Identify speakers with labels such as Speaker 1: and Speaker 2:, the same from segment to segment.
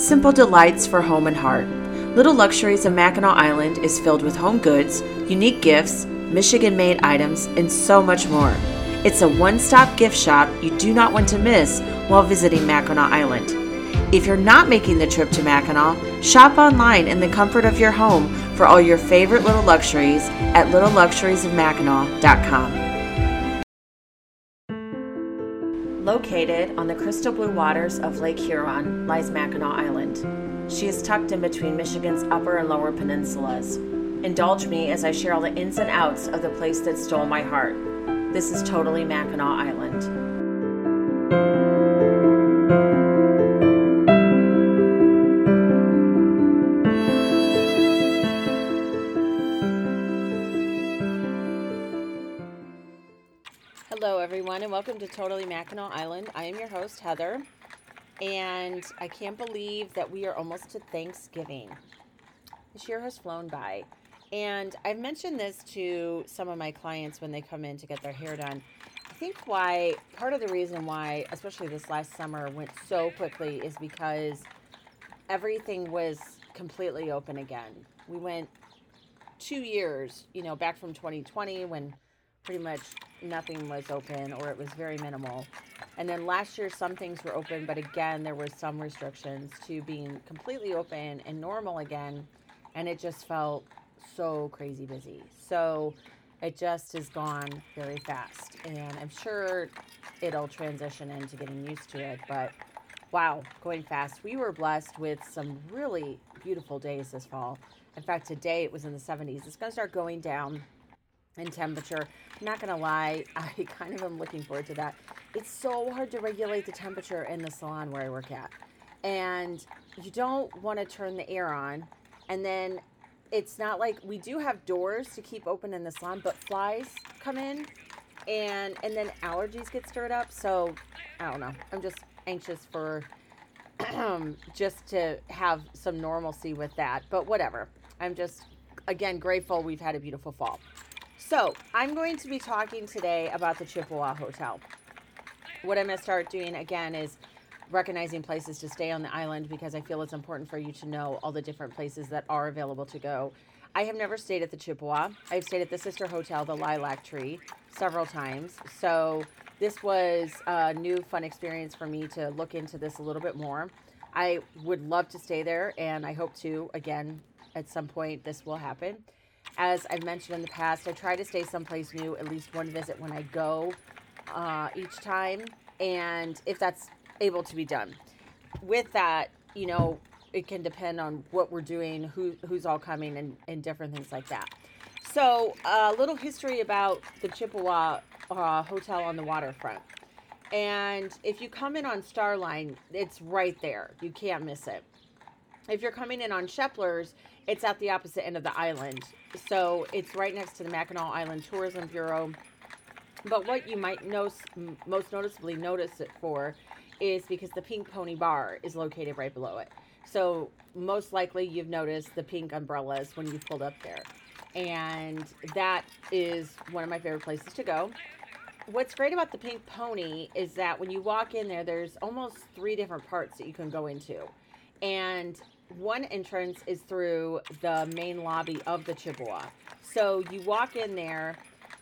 Speaker 1: Simple delights for home and heart. Little Luxuries of Mackinac Island is filled with home goods, unique gifts, Michigan made items, and so much more. It's a one stop gift shop you do not want to miss while visiting Mackinac Island. If you're not making the trip to Mackinac, shop online in the comfort of your home for all your favorite little luxuries at littleluxuriesofmackinac.com. Located on the crystal blue waters of Lake Huron lies Mackinac Island. She is tucked in between Michigan's upper and lower peninsulas. Indulge me as I share all the ins and outs of the place that stole my heart. This is totally Mackinac Island. Hello, everyone, and welcome to Totally Mackinac Island. I am your host, Heather, and I can't believe that we are almost to Thanksgiving. This year has flown by, and I've mentioned this to some of my clients when they come in to get their hair done. I think why part of the reason why, especially this last summer, went so quickly is because everything was completely open again. We went two years, you know, back from 2020 when pretty much nothing was open or it was very minimal. And then last year, some things were open, but again, there were some restrictions to being completely open and normal again. And it just felt so crazy busy. So it just has gone very fast. And I'm sure it'll transition into getting used to it. But wow, going fast. We were blessed with some really beautiful days this fall. In fact, today it was in the 70s. It's going to start going down in temperature. I'm not gonna lie, I kind of am looking forward to that. It's so hard to regulate the temperature in the salon where I work at. And you don't want to turn the air on. And then it's not like we do have doors to keep open in the salon, but flies come in and and then allergies get stirred up. So I don't know. I'm just anxious for just to have some normalcy with that. But whatever. I'm just again grateful we've had a beautiful fall. So, I'm going to be talking today about the Chippewa Hotel. What I'm going to start doing again is recognizing places to stay on the island because I feel it's important for you to know all the different places that are available to go. I have never stayed at the Chippewa. I've stayed at the sister hotel, the Lilac Tree, several times. So, this was a new fun experience for me to look into this a little bit more. I would love to stay there, and I hope to again at some point this will happen. As I've mentioned in the past, I try to stay someplace new, at least one visit when I go uh, each time, and if that's able to be done. With that, you know, it can depend on what we're doing, who who's all coming, and, and different things like that. So, a little history about the Chippewa uh, Hotel on the waterfront. And if you come in on Starline, it's right there. You can't miss it. If you're coming in on Shepler's, it's at the opposite end of the island. So it's right next to the Mackinac Island Tourism Bureau. But what you might most noticeably notice it for is because the Pink Pony Bar is located right below it. So most likely you've noticed the pink umbrellas when you've pulled up there. And that is one of my favorite places to go. What's great about the Pink Pony is that when you walk in there, there's almost three different parts that you can go into. And one entrance is through the main lobby of the Chippewa. So you walk in there,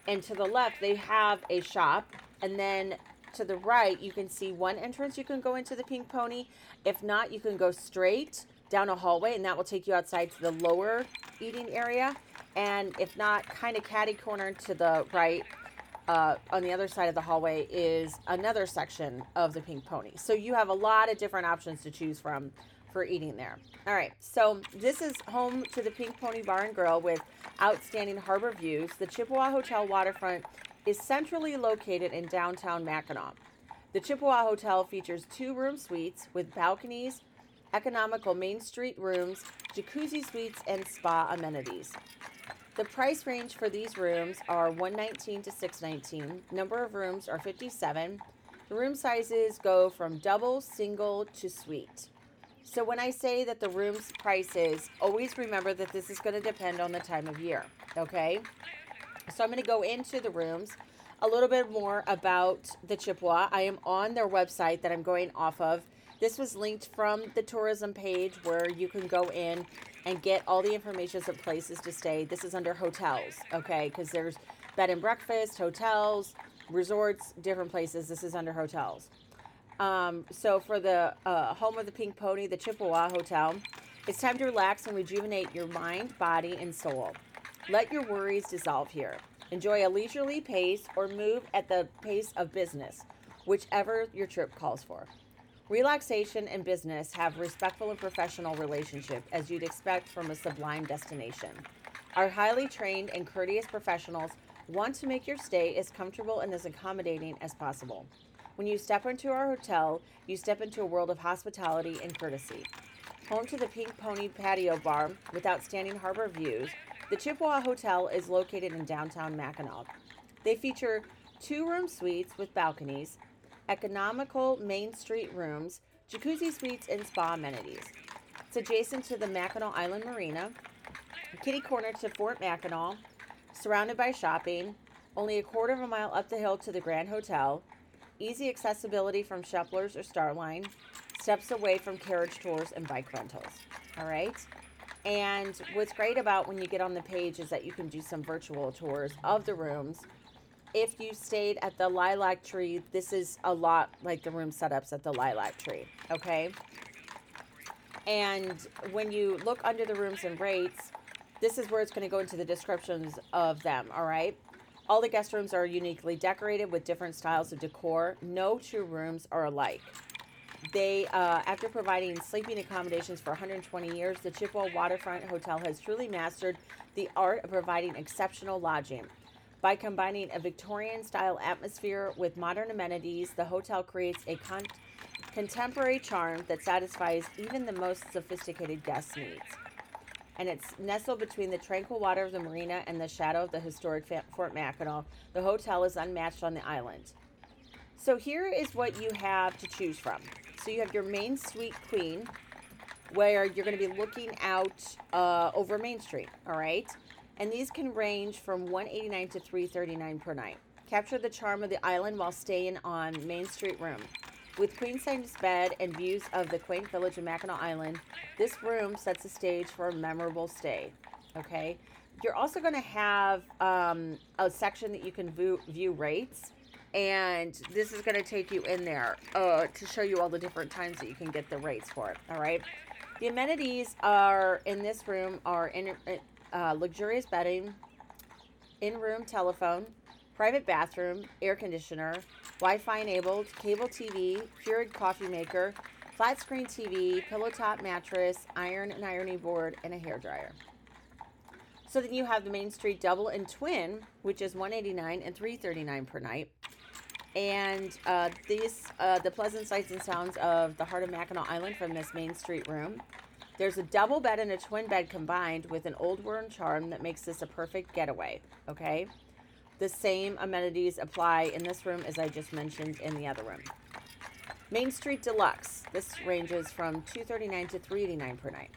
Speaker 1: and to the left, they have a shop, and then to the right, you can see one entrance you can go into the Pink Pony. If not, you can go straight down a hallway, and that will take you outside to the lower eating area. And if not, kind of catty corner to the right, uh, on the other side of the hallway is another section of the Pink Pony. So you have a lot of different options to choose from for eating there. All right, so this is home to the Pink Pony Bar and Grill with outstanding harbor views. The Chippewa Hotel waterfront is centrally located in downtown Mackinac. The Chippewa Hotel features two room suites with balconies, economical Main Street rooms, jacuzzi suites, and spa amenities. The price range for these rooms are 119 to 619. Number of rooms are 57. The room sizes go from double, single to suite. So when I say that the room's prices, always remember that this is going to depend on the time of year. Okay. So I'm going to go into the rooms a little bit more about the Chippewa. I am on their website that I'm going off of. This was linked from the tourism page where you can go in and get all the information of places to stay. This is under hotels, okay? Because there's bed and breakfast, hotels, resorts, different places. This is under hotels. Um, so for the uh, home of the Pink Pony, the Chippewa Hotel, it's time to relax and rejuvenate your mind, body, and soul. Let your worries dissolve here. Enjoy a leisurely pace or move at the pace of business, whichever your trip calls for. Relaxation and business have respectful and professional relationship as you'd expect from a sublime destination. Our highly trained and courteous professionals want to make your stay as comfortable and as accommodating as possible. When you step into our hotel, you step into a world of hospitality and courtesy. Home to the Pink Pony Patio Bar with outstanding harbor views, the Chippewa Hotel is located in downtown Mackinac. They feature two room suites with balconies, economical Main Street rooms, jacuzzi suites, and spa amenities. It's adjacent to the Mackinac Island Marina, kitty corner to Fort Mackinac, surrounded by shopping, only a quarter of a mile up the hill to the Grand Hotel, easy accessibility from Shepler's or Starline, steps away from carriage tours and bike rentals. All right. And what's great about when you get on the page is that you can do some virtual tours of the rooms if you stayed at the lilac tree, this is a lot like the room setups at the lilac tree, okay? And when you look under the rooms and rates, this is where it's going to go into the descriptions of them, all right? All the guest rooms are uniquely decorated with different styles of decor. No two rooms are alike. They, uh, after providing sleeping accommodations for 120 years, the Chippewa Waterfront Hotel has truly mastered the art of providing exceptional lodging. By combining a Victorian style atmosphere with modern amenities, the hotel creates a con- contemporary charm that satisfies even the most sophisticated guest needs. And it's nestled between the tranquil water of the marina and the shadow of the historic Fort Mackinac. The hotel is unmatched on the island. So here is what you have to choose from. So you have your main suite queen, where you're going to be looking out uh, over Main Street. All right and these can range from 189 to 339 per night. Capture the charm of the island while staying on Main Street Room. With queen size bed and views of the quaint village of Mackinac Island, this room sets the stage for a memorable stay. Okay, you're also going to have um, a section that you can view, view rates, and this is going to take you in there uh, to show you all the different times that you can get the rates for it. All right, the amenities are in this room are in, uh, luxurious bedding, in room telephone, private bathroom, air conditioner, Wi Fi enabled, cable TV, Keurig coffee maker, flat screen TV, pillow top mattress, iron and ironing board, and a hair dryer. So then you have the Main Street double and twin, which is 189 and 339 per night. And uh, these, uh, the pleasant sights and sounds of the heart of Mackinac Island from this Main Street room. There's a double bed and a twin bed combined with an old worn charm that makes this a perfect getaway. Okay. The same amenities apply in this room as I just mentioned in the other room. Main Street Deluxe. This ranges from 239 to 389 per night.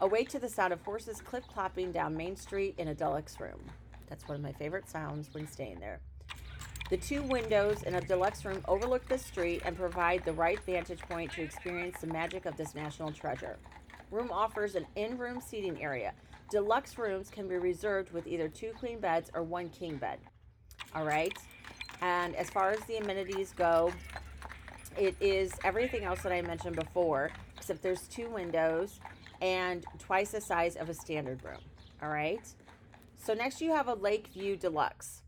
Speaker 1: Awake to the sound of horses clip clopping down Main Street in a deluxe room. That's one of my favorite sounds when staying there. The two windows in a deluxe room overlook the street and provide the right vantage point to experience the magic of this national treasure. Room offers an in room seating area. Deluxe rooms can be reserved with either two queen beds or one king bed. All right. And as far as the amenities go, it is everything else that I mentioned before, except there's two windows and twice the size of a standard room. All right. So next you have a Lakeview Deluxe.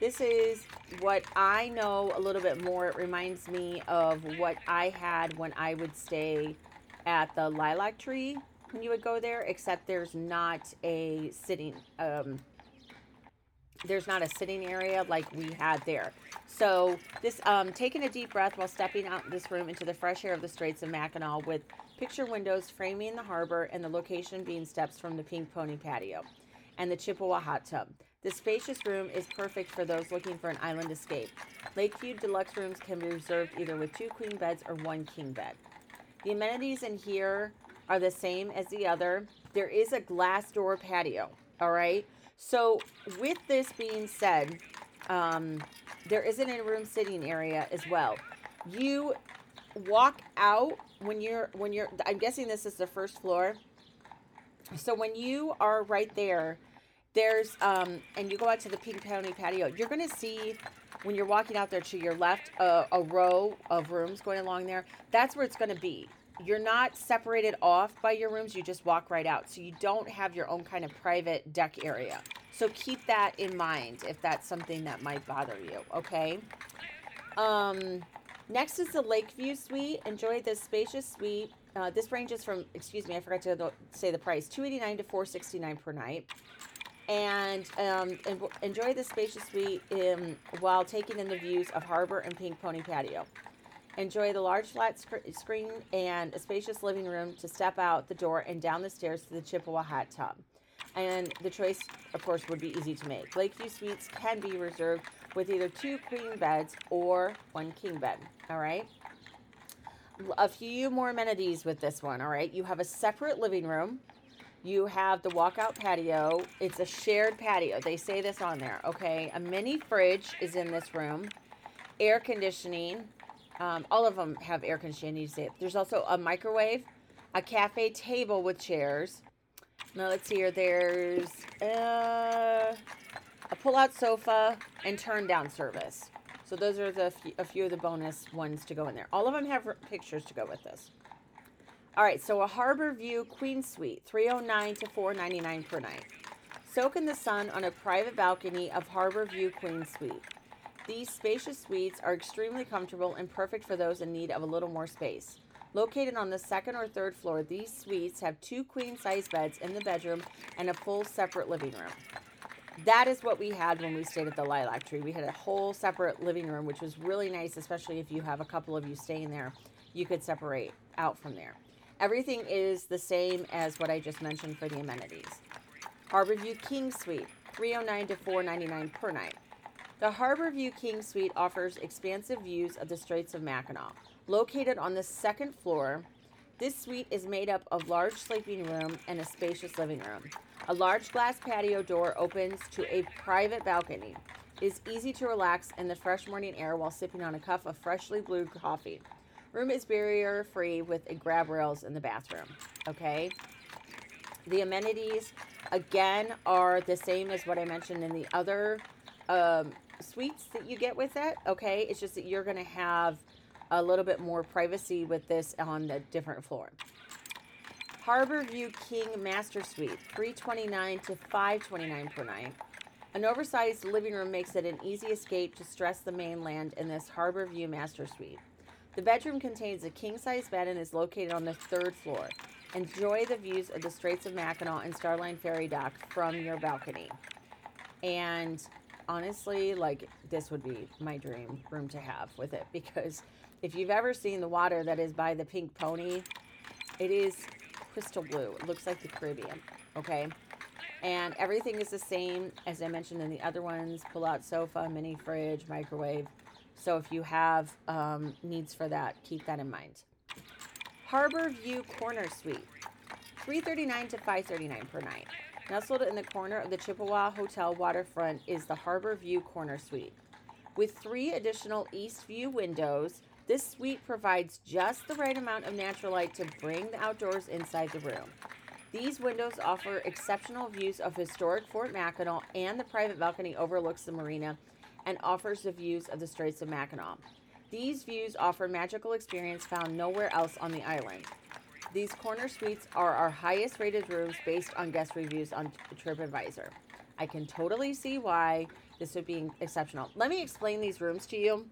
Speaker 1: This is what I know a little bit more. It reminds me of what I had when I would stay at the lilac tree when you would go there, except there's not a sitting um, there's not a sitting area like we had there. So this um, taking a deep breath while stepping out this room into the fresh air of the Straits of Mackinac with picture windows framing the harbor and the location being steps from the Pink Pony patio and the Chippewa hot tub. This spacious room is perfect for those looking for an island escape. Lakeview deluxe rooms can be reserved either with two queen beds or one king bed. The amenities in here are the same as the other. There is a glass door patio, all right? So, with this being said, um, there is an in room sitting area as well. You walk out when you're when you're I'm guessing this is the first floor. So when you are right there, there's um and you go out to the Pink Pony patio, you're gonna see when you're walking out there to your left a, a row of rooms going along there. That's where it's gonna be. You're not separated off by your rooms, you just walk right out. So you don't have your own kind of private deck area. So keep that in mind if that's something that might bother you, okay? Um Next is the Lakeview Suite. Enjoy this spacious suite. Uh, this ranges from, excuse me, I forgot to say the price, two eighty nine to four sixty nine per night. And um, enjoy the spacious suite in, while taking in the views of Harbor and Pink Pony Patio. Enjoy the large flat sc- screen and a spacious living room to step out the door and down the stairs to the Chippewa hot tub. And the choice, of course, would be easy to make. Lakeview Suites can be reserved with either two queen beds or one king bed. All right. A few more amenities with this one. All right. You have a separate living room. You have the walkout patio. It's a shared patio. They say this on there. Okay. A mini fridge is in this room. Air conditioning. Um, all of them have air conditioning. There's also a microwave, a cafe table with chairs. Now let's see here. There's uh, a pull-out sofa, and turn-down service. So those are the a few of the bonus ones to go in there. All of them have pictures to go with this. All right, so a Harbor View Queen Suite, 309 to 499 per night. Soak in the sun on a private balcony of Harbor View Queen Suite. These spacious suites are extremely comfortable and perfect for those in need of a little more space. Located on the second or third floor, these suites have two queen size beds in the bedroom and a full separate living room that is what we had when we stayed at the Lilac Tree. We had a whole separate living room, which was really nice, especially if you have a couple of you staying there. You could separate out from there. Everything is the same as what I just mentioned for the amenities. Harborview King Suite, 309 to 499 per night. The Harborview King Suite offers expansive views of the Straits of Mackinac. Located on the second floor, this suite is made up of large sleeping room and a spacious living room. A large glass patio door opens to a private balcony. It is easy to relax in the fresh morning air while sipping on a cup of freshly brewed coffee. Room is barrier free with grab rails in the bathroom. Okay. The amenities, again, are the same as what I mentioned in the other um, suites that you get with it. Okay. It's just that you're going to have a little bit more privacy with this on the different floor. Harborview King Master Suite, 329 to 529 per night. An oversized living room makes it an easy escape to stress the mainland in this Harborview Master Suite. The bedroom contains a king-size bed and is located on the third floor. Enjoy the views of the Straits of Mackinac and Starline Ferry Dock from your balcony. And honestly, like this would be my dream room to have with it because if you've ever seen the water that is by the Pink Pony, it is crystal blue. It looks like the Caribbean, okay? And everything is the same as I mentioned in the other ones pull out sofa, mini fridge, microwave. So if you have um, needs for that, keep that in mind. Harbor View Corner Suite, 339 to 539 per night. Nestled in the corner of the Chippewa Hotel waterfront is the Harbor View Corner Suite. With three additional east view windows, this suite provides just the right amount of natural light to bring the outdoors inside the room. These windows offer exceptional views of historic Fort Mackinac and the private balcony overlooks the marina and offers the views of the Straits of Mackinac. These views offer magical experience found nowhere else on the island. These corner suites are our highest rated rooms based on guest reviews on TripAdvisor. I can totally see why this would be exceptional. Let me explain these rooms to you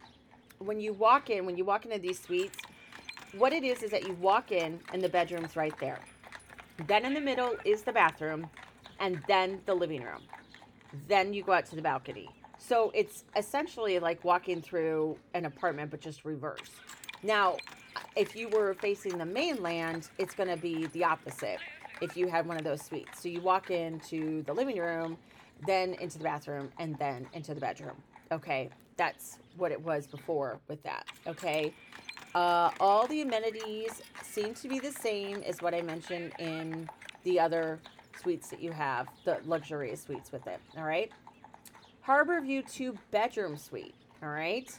Speaker 1: when you walk in, when you walk into these suites, what it is is that you walk in and the bedroom's right there. Then in the middle is the bathroom, and then the living room. Then you go out to the balcony. So it's essentially like walking through an apartment, but just reverse. Now, if you were facing the mainland, it's going to be the opposite if you had one of those suites. So you walk into the living room, then into the bathroom, and then into the bedroom. Okay, that's what it was before with that. Okay. Uh, all the amenities seem to be the same as what I mentioned in the other suites that you have, the luxurious suites with it. All right. Harbor View two bedroom suite. All right.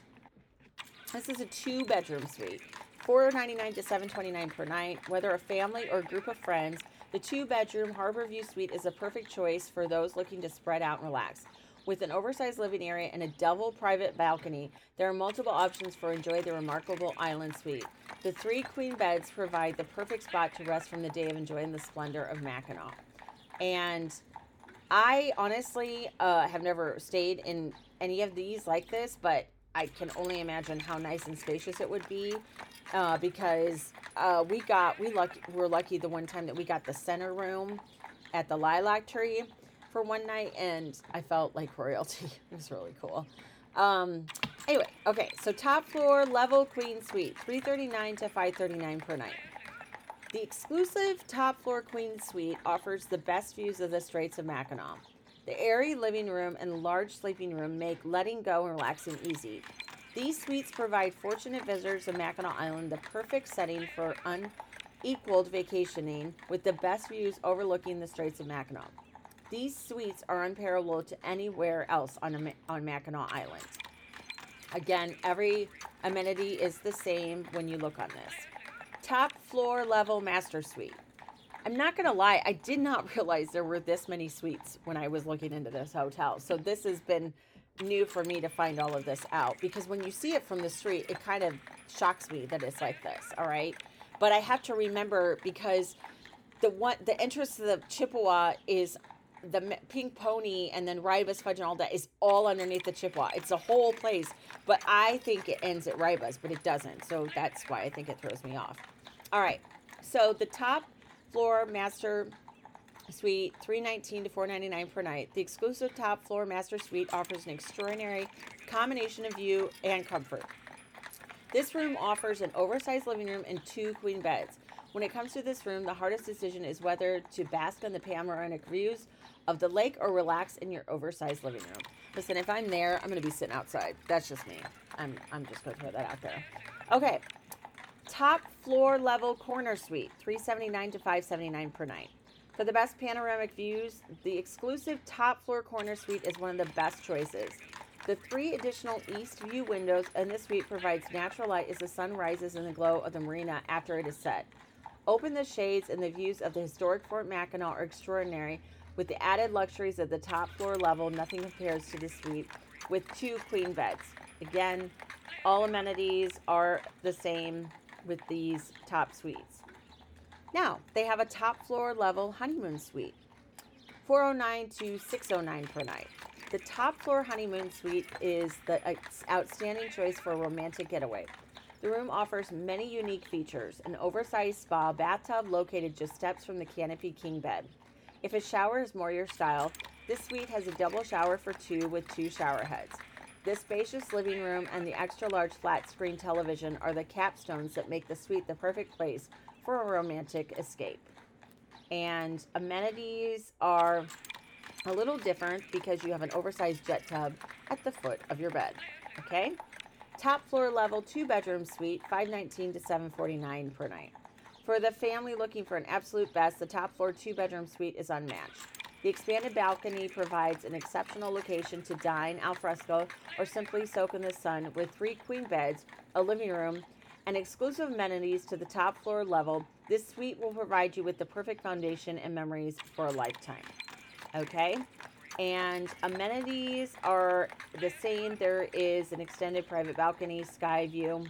Speaker 1: This is a two bedroom suite. $4.99 to $7.29 per night. Whether a family or group of friends, the two bedroom Harbor View Suite is a perfect choice for those looking to spread out and relax. With an oversized living area and a double private balcony, there are multiple options for enjoy the remarkable island suite. The three queen beds provide the perfect spot to rest from the day of enjoying the splendor of Mackinac. And I honestly uh, have never stayed in any of these like this, but I can only imagine how nice and spacious it would be uh, because uh, we got we lucky we're lucky the one time that we got the center room at the lilac tree for one night and I felt like royalty. it was really cool. Um, anyway, okay, so top floor level queen suite, 339 to 539 per night. The exclusive top floor queen suite offers the best views of the Straits of Mackinac. The airy living room and large sleeping room make letting go and relaxing easy. These suites provide fortunate visitors of Mackinac Island the perfect setting for unequaled vacationing with the best views overlooking the Straits of Mackinac. These suites are unparalleled to anywhere else on, on Mackinac Island. Again, every amenity is the same when you look on this. Top floor level master suite. I'm not going to lie, I did not realize there were this many suites when I was looking into this hotel. So this has been new for me to find all of this out because when you see it from the street, it kind of shocks me that it's like this, all right? But I have to remember because the one the entrance to the Chippewa is the pink pony and then Ryba's fudge and all that is all underneath the Chippewa. It's a whole place, but I think it ends at Ryba's, but it doesn't. So that's why I think it throws me off. All right. So the top floor master suite 319 to 499 per night. The exclusive top floor master suite offers an extraordinary combination of view and comfort. This room offers an oversized living room and two queen beds. When it comes to this room, the hardest decision is whether to bask in the panoramic views of the lake or relax in your oversized living room. Listen, if I'm there, I'm going to be sitting outside. That's just me. I'm, I'm just going to throw that out there. Okay. Top floor level corner suite, 379 to 579 per night. For the best panoramic views, the exclusive top floor corner suite is one of the best choices. The three additional east view windows in this suite provides natural light as the sun rises in the glow of the marina after it is set. Open the shades and the views of the historic Fort Mackinac are extraordinary with the added luxuries of the top floor level, nothing compares to the suite with two queen beds. Again, all amenities are the same with these top suites. Now, they have a top floor level honeymoon suite, 409 to 609 per night. The top floor honeymoon suite is the uh, outstanding choice for a romantic getaway. The room offers many unique features an oversized spa bathtub located just steps from the canopy king bed. If a shower is more your style, this suite has a double shower for two with two shower heads. The spacious living room and the extra large flat screen television are the capstones that make the suite the perfect place for a romantic escape. And amenities are a little different because you have an oversized jet tub at the foot of your bed. Okay? Top floor level two bedroom suite, 519 to 749 per night. For the family looking for an absolute best, the top floor two bedroom suite is unmatched. The expanded balcony provides an exceptional location to dine al fresco or simply soak in the sun with three queen beds, a living room, and exclusive amenities to the top floor level. This suite will provide you with the perfect foundation and memories for a lifetime. Okay? And amenities are the same. There is an extended private balcony, sky view.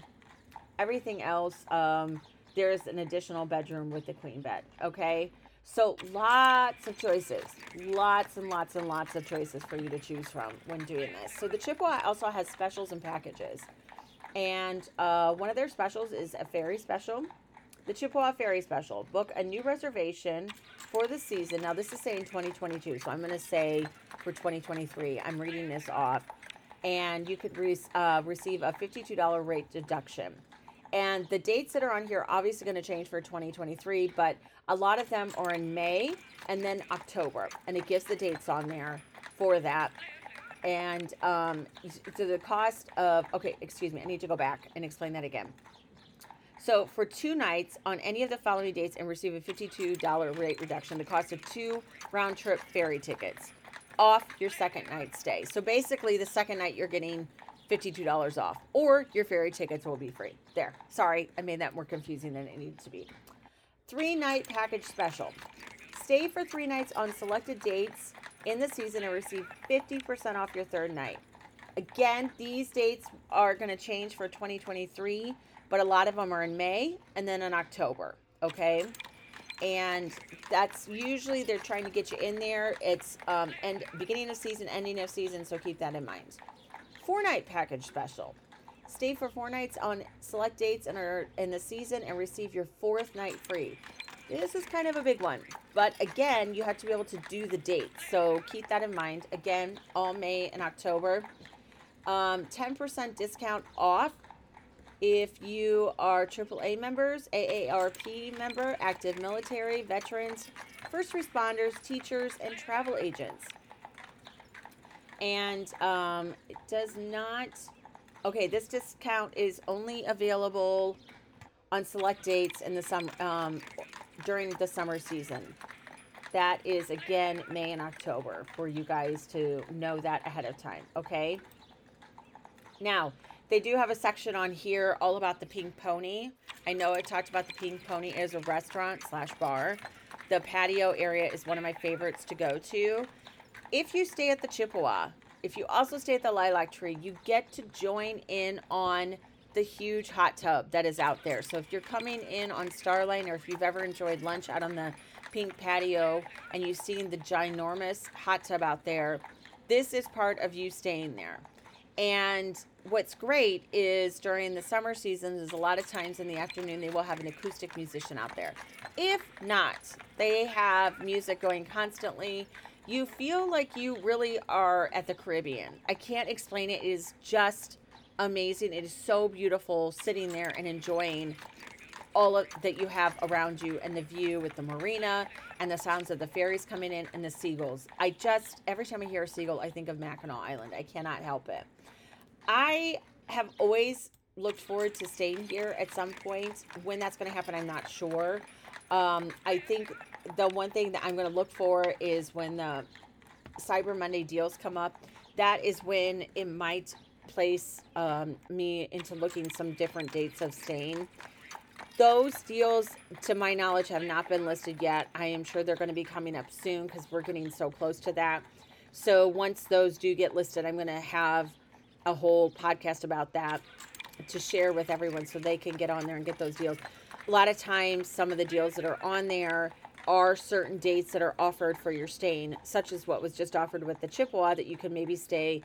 Speaker 1: Everything else, um, there's an additional bedroom with the queen bed. Okay. So lots of choices, lots and lots and lots of choices for you to choose from when doing this. So the Chippewa also has specials and packages. And uh, one of their specials is a ferry special. The Chippewa Ferry Special. Book a new reservation for the season. Now, this is saying 2022, so I'm going to say for 2023. I'm reading this off. And you could re- uh, receive a $52 rate deduction. And the dates that are on here are obviously going to change for 2023, but a lot of them are in May and then October. And it gives the dates on there for that. And um, so the cost of, okay, excuse me, I need to go back and explain that again. So for two nights on any of the following dates and receive a $52 rate reduction, the cost of two round trip ferry tickets off your second night stay. So basically, the second night you're getting $52 off, or your ferry tickets will be free. There. Sorry, I made that more confusing than it needs to be. Three night package special. Stay for three nights on selected dates in the season and receive 50% off your third night. Again, these dates are going to change for 2023, but a lot of them are in May and then in October. Okay. And that's usually they're trying to get you in there. It's um, end beginning of season, ending of season, so keep that in mind. Four night package special. Stay for four nights on select dates and are in the season and receive your fourth night free. This is kind of a big one, but again, you have to be able to do the dates. So keep that in mind. Again, all May and October. Um, 10% discount off if you are AAA members, AARP member, active military, veterans, first responders, teachers, and travel agents. And um, it does not, okay, this discount is only available on select dates in the summer, um, during the summer season. That is again May and October for you guys to know that ahead of time, okay? Now, they do have a section on here all about the Pink Pony. I know I talked about the Pink Pony as a restaurant slash bar. The patio area is one of my favorites to go to. If you stay at the Chippewa, if you also stay at the Lilac Tree, you get to join in on the huge hot tub that is out there. So if you're coming in on Starline or if you've ever enjoyed lunch out on the pink patio and you've seen the ginormous hot tub out there, this is part of you staying there. And what's great is during the summer seasons is a lot of times in the afternoon they will have an acoustic musician out there. If not, they have music going constantly. You feel like you really are at the Caribbean. I can't explain it. It is just amazing. It is so beautiful sitting there and enjoying all of that you have around you and the view with the marina and the sounds of the ferries coming in and the seagulls. I just every time I hear a seagull, I think of Mackinac Island. I cannot help it. I have always looked forward to staying here at some point. When that's going to happen, I'm not sure. Um, I think the one thing that I'm going to look for is when the Cyber Monday deals come up. That is when it might place um, me into looking some different dates of staying. Those deals, to my knowledge, have not been listed yet. I am sure they're going to be coming up soon because we're getting so close to that. So once those do get listed, I'm going to have a whole podcast about that to share with everyone so they can get on there and get those deals. A lot of times, some of the deals that are on there are certain dates that are offered for your staying, such as what was just offered with the Chippewa that you can maybe stay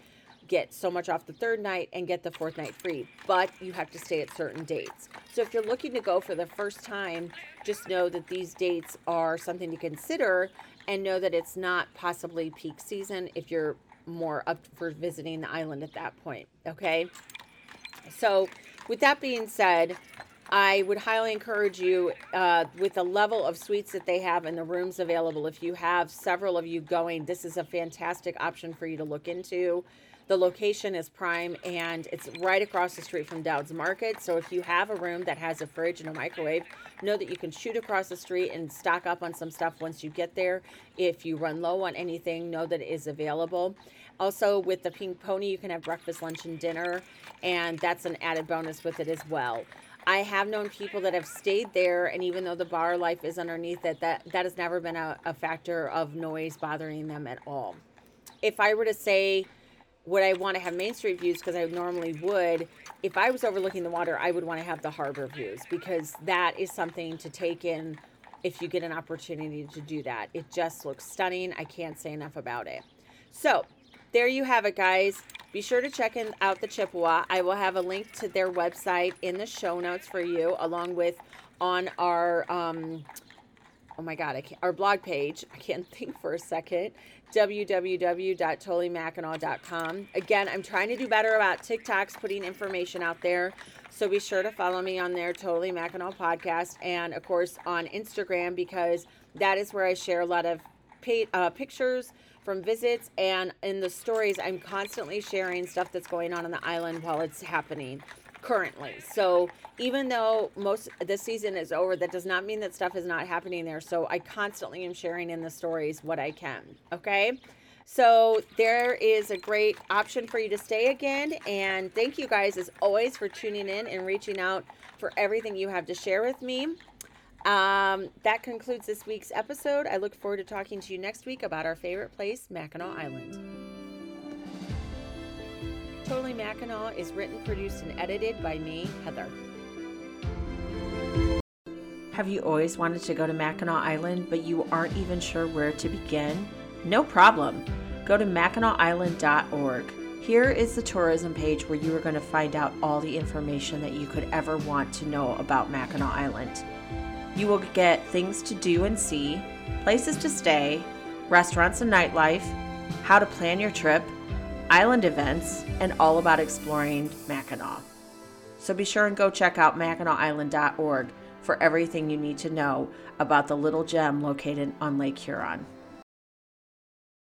Speaker 1: get so much off the third night and get the fourth night free, but you have to stay at certain dates. So if you're looking to go for the first time, just know that these dates are something to consider and know that it's not possibly peak season if you're more up for visiting the island at that point. Okay. So, with that being said, I would highly encourage you uh, with the level of suites that they have and the rooms available. If you have several of you going, this is a fantastic option for you to look into. The location is prime and it's right across the street from Doud's Market. So if you have a room that has a fridge and a microwave, know that you can shoot across the street and stock up on some stuff once you get there. If you run low on anything, know that it is available. Also, with the Pink Pony, you can have breakfast, lunch, and dinner, and that's an added bonus with it as well. I have known people that have stayed there, and even though the bar life is underneath it, that that has never been a, a factor of noise bothering them at all. If I were to say would I want to have Main Street views because I normally would. If I was overlooking the water, I would want to have the harbor views because that is something to take in if you get an opportunity to do that. It just looks stunning. I can't say enough about it. So, there you have it, guys. Be sure to check in, out the Chippewa. I will have a link to their website in the show notes for you, along with on our um, oh my god, our blog page. I can't think for a second www.totallymackinac.com. Again, I'm trying to do better about TikToks, putting information out there. So be sure to follow me on their Totally Mackinac podcast and, of course, on Instagram because that is where I share a lot of uh, pictures from visits. And in the stories, I'm constantly sharing stuff that's going on on the island while it's happening currently. So even though most the season is over, that does not mean that stuff is not happening there. So I constantly am sharing in the stories what I can. Okay. So there is a great option for you to stay again. And thank you guys, as always, for tuning in and reaching out for everything you have to share with me. Um, that concludes this week's episode. I look forward to talking to you next week about our favorite place, Mackinac Island. Totally Mackinac is written, produced, and edited by me, Heather. Have you always wanted to go to Mackinac Island, but you aren't even sure where to begin? No problem. Go to MackinacIsland.org. Here is the tourism page where you are going to find out all the information that you could ever want to know about Mackinac Island. You will get things to do and see, places to stay, restaurants and nightlife, how to plan your trip, island events, and all about exploring Mackinac. So be sure and go check out MackinacIsland.org for everything you need to know about the little gem located on Lake Huron.